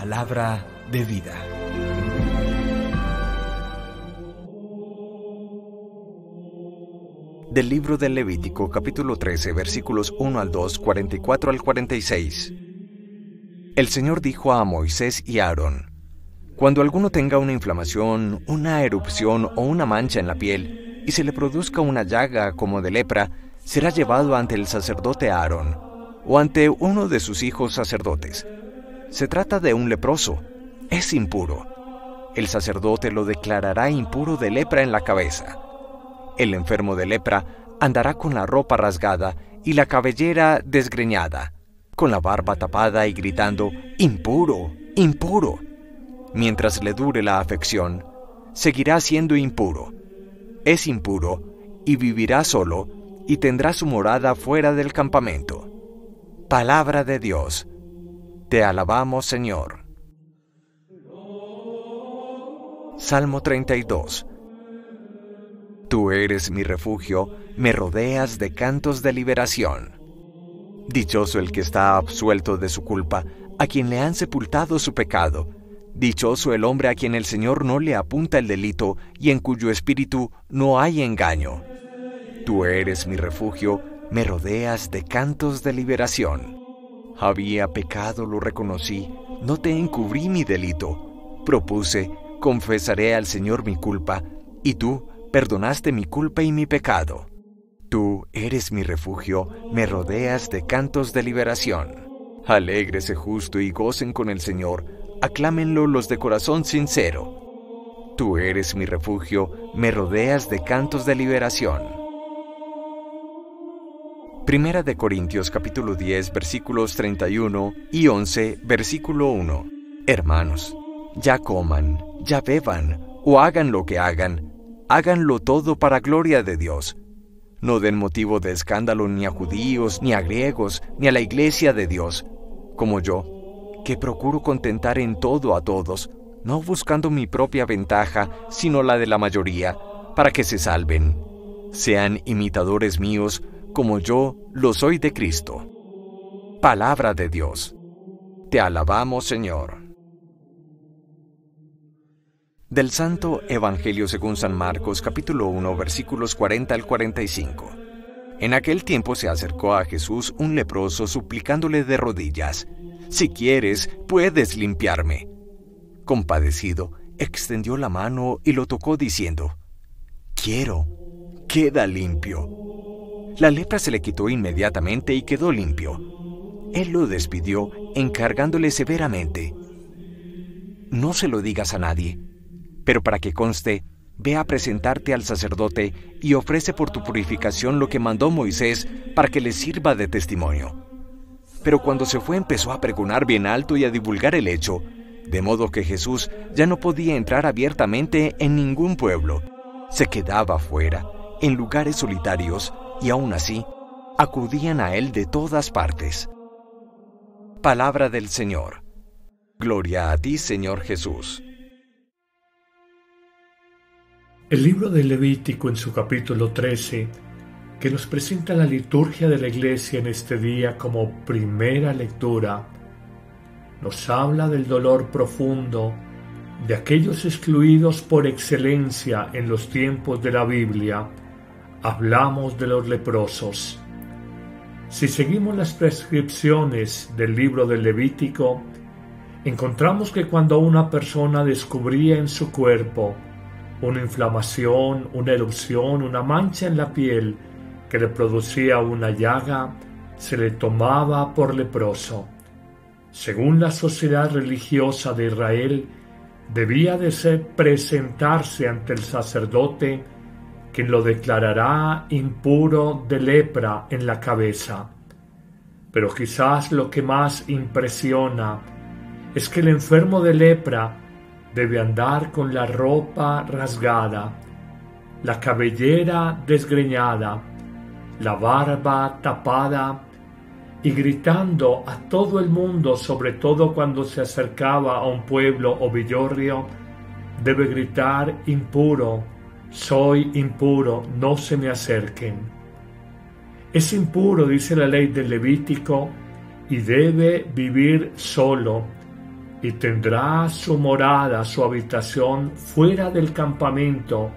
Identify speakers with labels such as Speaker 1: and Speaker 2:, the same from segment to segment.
Speaker 1: Palabra de vida. Del libro del Levítico capítulo 13 versículos 1 al 2, 44 al 46. El Señor dijo a Moisés y Aarón, Cuando alguno tenga una inflamación, una erupción o una mancha en la piel, y se le produzca una llaga como de lepra, será llevado ante el sacerdote Aarón, o ante uno de sus hijos sacerdotes. Se trata de un leproso, es impuro. El sacerdote lo declarará impuro de lepra en la cabeza. El enfermo de lepra andará con la ropa rasgada y la cabellera desgreñada con la barba tapada y gritando, impuro, impuro. Mientras le dure la afección, seguirá siendo impuro. Es impuro y vivirá solo y tendrá su morada fuera del campamento. Palabra de Dios. Te alabamos, Señor. Salmo 32. Tú eres mi refugio, me rodeas de cantos de liberación. Dichoso el que está absuelto de su culpa, a quien le han sepultado su pecado. Dichoso el hombre a quien el Señor no le apunta el delito y en cuyo espíritu no hay engaño. Tú eres mi refugio, me rodeas de cantos de liberación. Había pecado, lo reconocí, no te encubrí mi delito. Propuse, confesaré al Señor mi culpa, y tú perdonaste mi culpa y mi pecado. Tú eres mi refugio, me rodeas de cantos de liberación. Alégrese justo y gocen con el Señor, aclámenlo los de corazón sincero. Tú eres mi refugio, me rodeas de cantos de liberación. Primera de Corintios capítulo 10 versículos 31 y 11 versículo 1. Hermanos, ya coman, ya beban, o hagan lo que hagan, háganlo todo para gloria de Dios no den motivo de escándalo ni a judíos, ni a griegos, ni a la iglesia de Dios, como yo, que procuro contentar en todo a todos, no buscando mi propia ventaja, sino la de la mayoría, para que se salven. Sean imitadores míos, como yo lo soy de Cristo. Palabra de Dios. Te alabamos, Señor. Del Santo Evangelio según San Marcos capítulo 1 versículos 40 al 45. En aquel tiempo se acercó a Jesús un leproso suplicándole de rodillas, Si quieres, puedes limpiarme. Compadecido, extendió la mano y lo tocó diciendo, Quiero, queda limpio. La lepra se le quitó inmediatamente y quedó limpio. Él lo despidió encargándole severamente, No se lo digas a nadie pero para que conste, ve a presentarte al sacerdote y ofrece por tu purificación lo que mandó Moisés para que le sirva de testimonio. Pero cuando se fue empezó a pregonar bien alto y a divulgar el hecho, de modo que Jesús ya no podía entrar abiertamente en ningún pueblo. Se quedaba fuera, en lugares solitarios, y aún así, acudían a él de todas partes. Palabra del Señor. Gloria a ti, Señor Jesús.
Speaker 2: El libro de Levítico en su capítulo 13, que nos presenta la liturgia de la iglesia en este día como primera lectura, nos habla del dolor profundo de aquellos excluidos por excelencia en los tiempos de la Biblia. Hablamos de los leprosos. Si seguimos las prescripciones del libro del Levítico, encontramos que cuando una persona descubría en su cuerpo una inflamación, una erupción, una mancha en la piel que le producía una llaga, se le tomaba por leproso. Según la sociedad religiosa de Israel, debía de ser presentarse ante el sacerdote, quien lo declarará impuro de lepra en la cabeza. Pero quizás lo que más impresiona es que el enfermo de lepra debe andar con la ropa rasgada, la cabellera desgreñada, la barba tapada y gritando a todo el mundo, sobre todo cuando se acercaba a un pueblo o villorrio, debe gritar impuro, soy impuro, no se me acerquen. Es impuro, dice la ley del Levítico, y debe vivir solo, y tendrá su morada, su habitación fuera del campamento,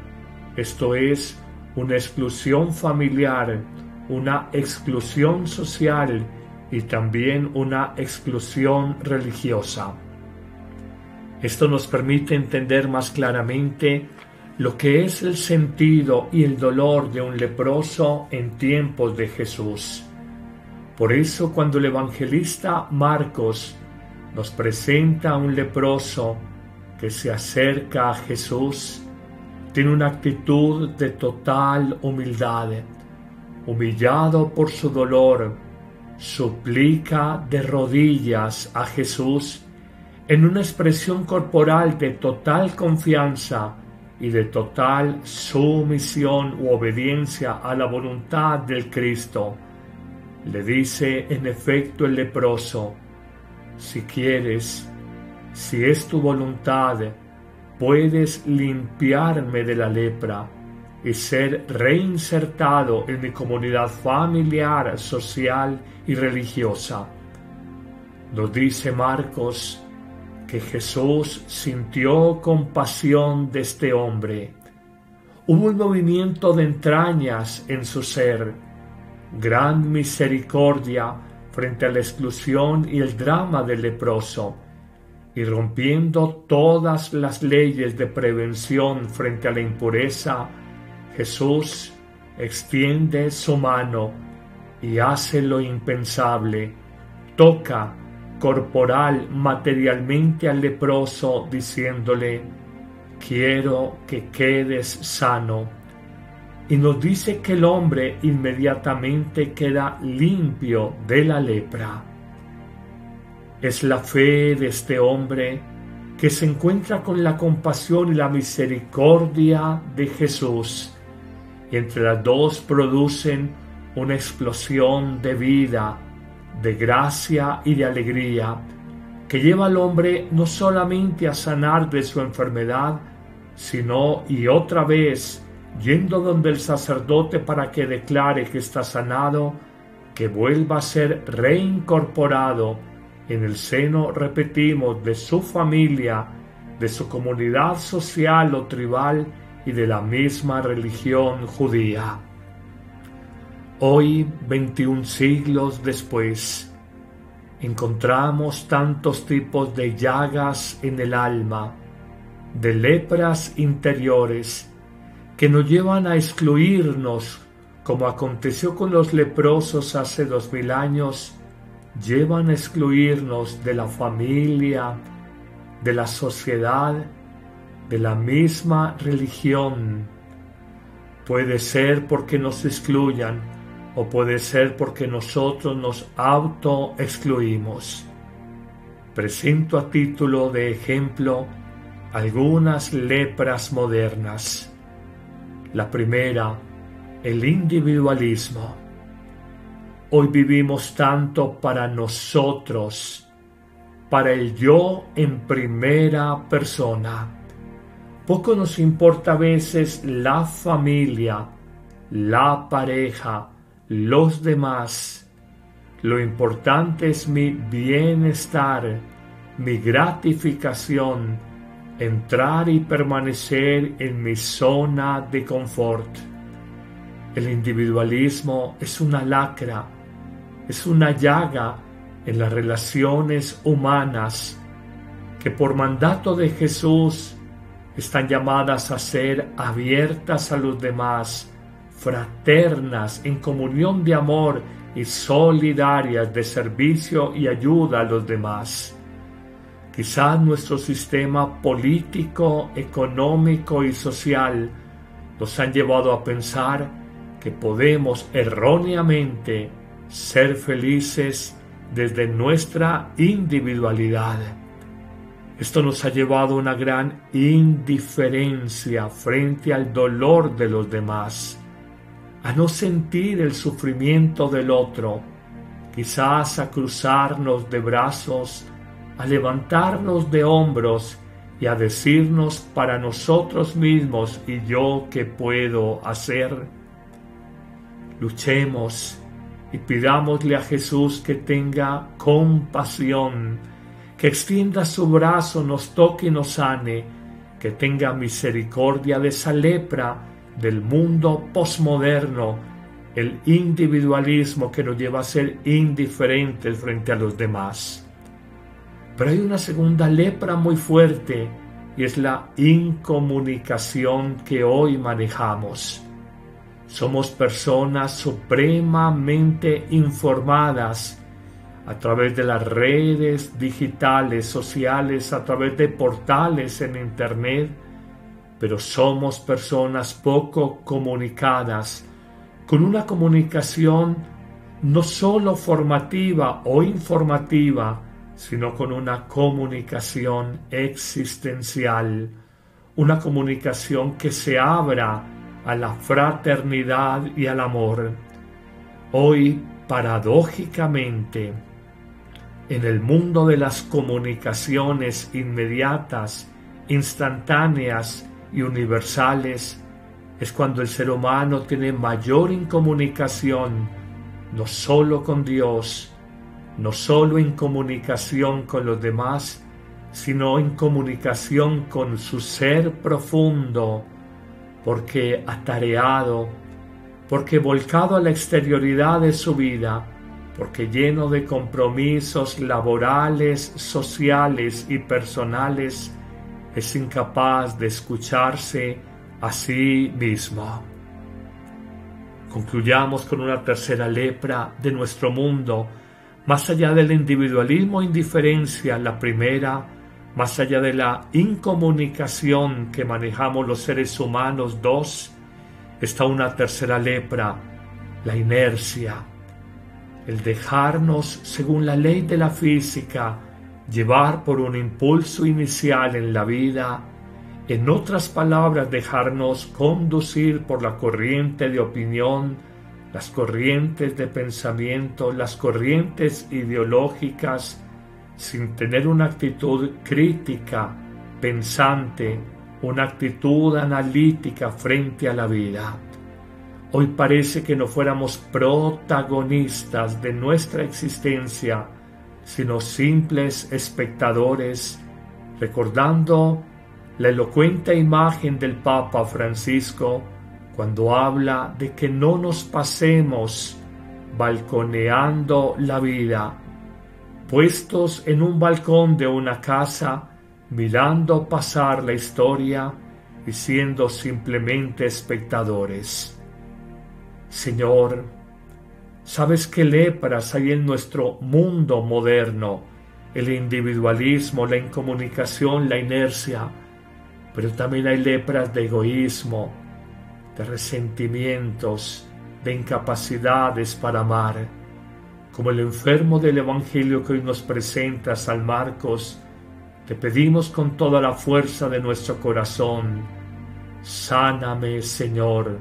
Speaker 2: esto es, una exclusión familiar, una exclusión social y también una exclusión religiosa. Esto nos permite entender más claramente lo que es el sentido y el dolor de un leproso en tiempos de Jesús. Por eso cuando el evangelista Marcos nos presenta a un leproso que se acerca a Jesús, tiene una actitud de total humildad. Humillado por su dolor, suplica de rodillas a Jesús en una expresión corporal de total confianza y de total sumisión u obediencia a la voluntad del Cristo. Le dice en efecto el leproso, si quieres, si es tu voluntad, puedes limpiarme de la lepra y ser reinsertado en mi comunidad familiar, social y religiosa. Nos dice Marcos que Jesús sintió compasión de este hombre. Hubo un movimiento de entrañas en su ser, gran misericordia frente a la exclusión y el drama del leproso y rompiendo todas las leyes de prevención frente a la impureza, Jesús extiende su mano y hace lo impensable, toca corporal materialmente al leproso diciéndole, quiero que quedes sano. Y nos dice que el hombre inmediatamente queda limpio de la lepra. Es la fe de este hombre que se encuentra con la compasión y la misericordia de Jesús. Y entre las dos producen una explosión de vida, de gracia y de alegría que lleva al hombre no solamente a sanar de su enfermedad, sino y otra vez yendo donde el sacerdote para que declare que está sanado, que vuelva a ser reincorporado en el seno, repetimos, de su familia, de su comunidad social o tribal y de la misma religión judía. Hoy, 21 siglos después, encontramos tantos tipos de llagas en el alma, de lepras interiores, que nos llevan a excluirnos, como aconteció con los leprosos hace dos mil años, llevan a excluirnos de la familia, de la sociedad, de la misma religión. Puede ser porque nos excluyan o puede ser porque nosotros nos auto-excluimos. Presento a título de ejemplo algunas lepras modernas. La primera, el individualismo. Hoy vivimos tanto para nosotros, para el yo en primera persona. Poco nos importa a veces la familia, la pareja, los demás. Lo importante es mi bienestar, mi gratificación, entrar y permanecer en mi zona de confort. El individualismo es una lacra es una llaga en las relaciones humanas que por mandato de Jesús están llamadas a ser abiertas a los demás, fraternas, en comunión de amor y solidarias de servicio y ayuda a los demás. Quizás nuestro sistema político, económico y social nos han llevado a pensar que podemos erróneamente ser felices desde nuestra individualidad. Esto nos ha llevado a una gran indiferencia frente al dolor de los demás, a no sentir el sufrimiento del otro, quizás a cruzarnos de brazos, a levantarnos de hombros y a decirnos para nosotros mismos y yo qué puedo hacer. Luchemos y pidámosle a Jesús que tenga compasión que extienda su brazo, nos toque y nos sane, que tenga misericordia de esa lepra del mundo posmoderno, el individualismo que nos lleva a ser indiferentes frente a los demás. Pero hay una segunda lepra muy fuerte y es la incomunicación que hoy manejamos. Somos personas supremamente informadas a través de las redes digitales, sociales, a través de portales en Internet, pero somos personas poco comunicadas, con una comunicación no solo formativa o informativa, sino con una comunicación existencial, una comunicación que se abra a la fraternidad y al amor. Hoy, paradójicamente, en el mundo de las comunicaciones inmediatas, instantáneas y universales, es cuando el ser humano tiene mayor incomunicación, no solo con Dios, no solo en comunicación con los demás, sino en comunicación con su ser profundo, porque atareado, porque volcado a la exterioridad de su vida, porque lleno de compromisos laborales, sociales y personales, es incapaz de escucharse a sí mismo. Concluyamos con una tercera lepra de nuestro mundo, más allá del individualismo e indiferencia, la primera, más allá de la incomunicación que manejamos los seres humanos, dos, está una tercera lepra, la inercia, el dejarnos, según la ley de la física, llevar por un impulso inicial en la vida, en otras palabras, dejarnos conducir por la corriente de opinión, las corrientes de pensamiento, las corrientes ideológicas, sin tener una actitud crítica, pensante, una actitud analítica frente a la vida. Hoy parece que no fuéramos protagonistas de nuestra existencia, sino simples espectadores, recordando la elocuente imagen del Papa Francisco cuando habla de que no nos pasemos balconeando la vida, puestos en un balcón de una casa, mirando pasar la historia y siendo simplemente espectadores. Señor, sabes qué lepras hay en nuestro mundo moderno, el individualismo, la incomunicación, la inercia, pero también hay lepras de egoísmo, de resentimientos, de incapacidades para amar, como el enfermo del Evangelio que hoy nos presenta San Marcos, te pedimos con toda la fuerza de nuestro corazón, sáname Señor,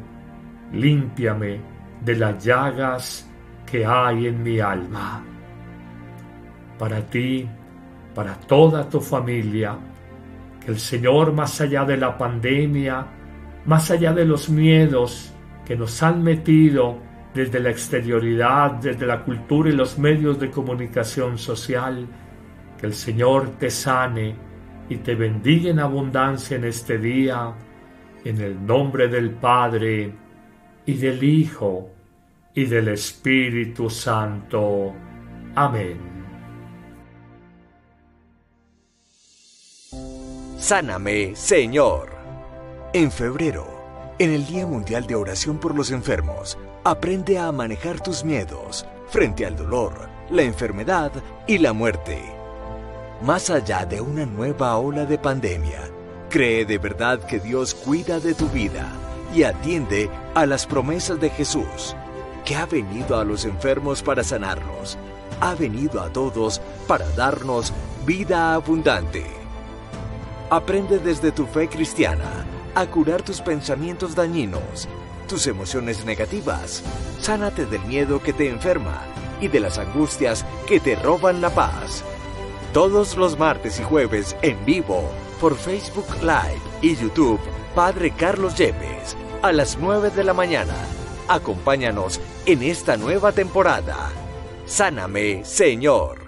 Speaker 2: límpiame de las llagas que hay en mi alma. Para ti, para toda tu familia, que el Señor, más allá de la pandemia, más allá de los miedos que nos han metido desde la exterioridad, desde la cultura y los medios de comunicación social, que el Señor te sane y te bendiga en abundancia en este día, en el nombre del Padre, y del Hijo, y del Espíritu Santo. Amén.
Speaker 1: Sáname, Señor. En febrero, en el Día Mundial de Oración por los Enfermos, aprende a manejar tus miedos frente al dolor, la enfermedad y la muerte. Más allá de una nueva ola de pandemia, cree de verdad que Dios cuida de tu vida y atiende a las promesas de Jesús, que ha venido a los enfermos para sanarlos, ha venido a todos para darnos vida abundante. Aprende desde tu fe cristiana a curar tus pensamientos dañinos, tus emociones negativas. Sánate del miedo que te enferma y de las angustias que te roban la paz. Todos los martes y jueves en vivo por Facebook Live y YouTube Padre Carlos Yepes a las 9 de la mañana. Acompáñanos en esta nueva temporada. Sáname, Señor.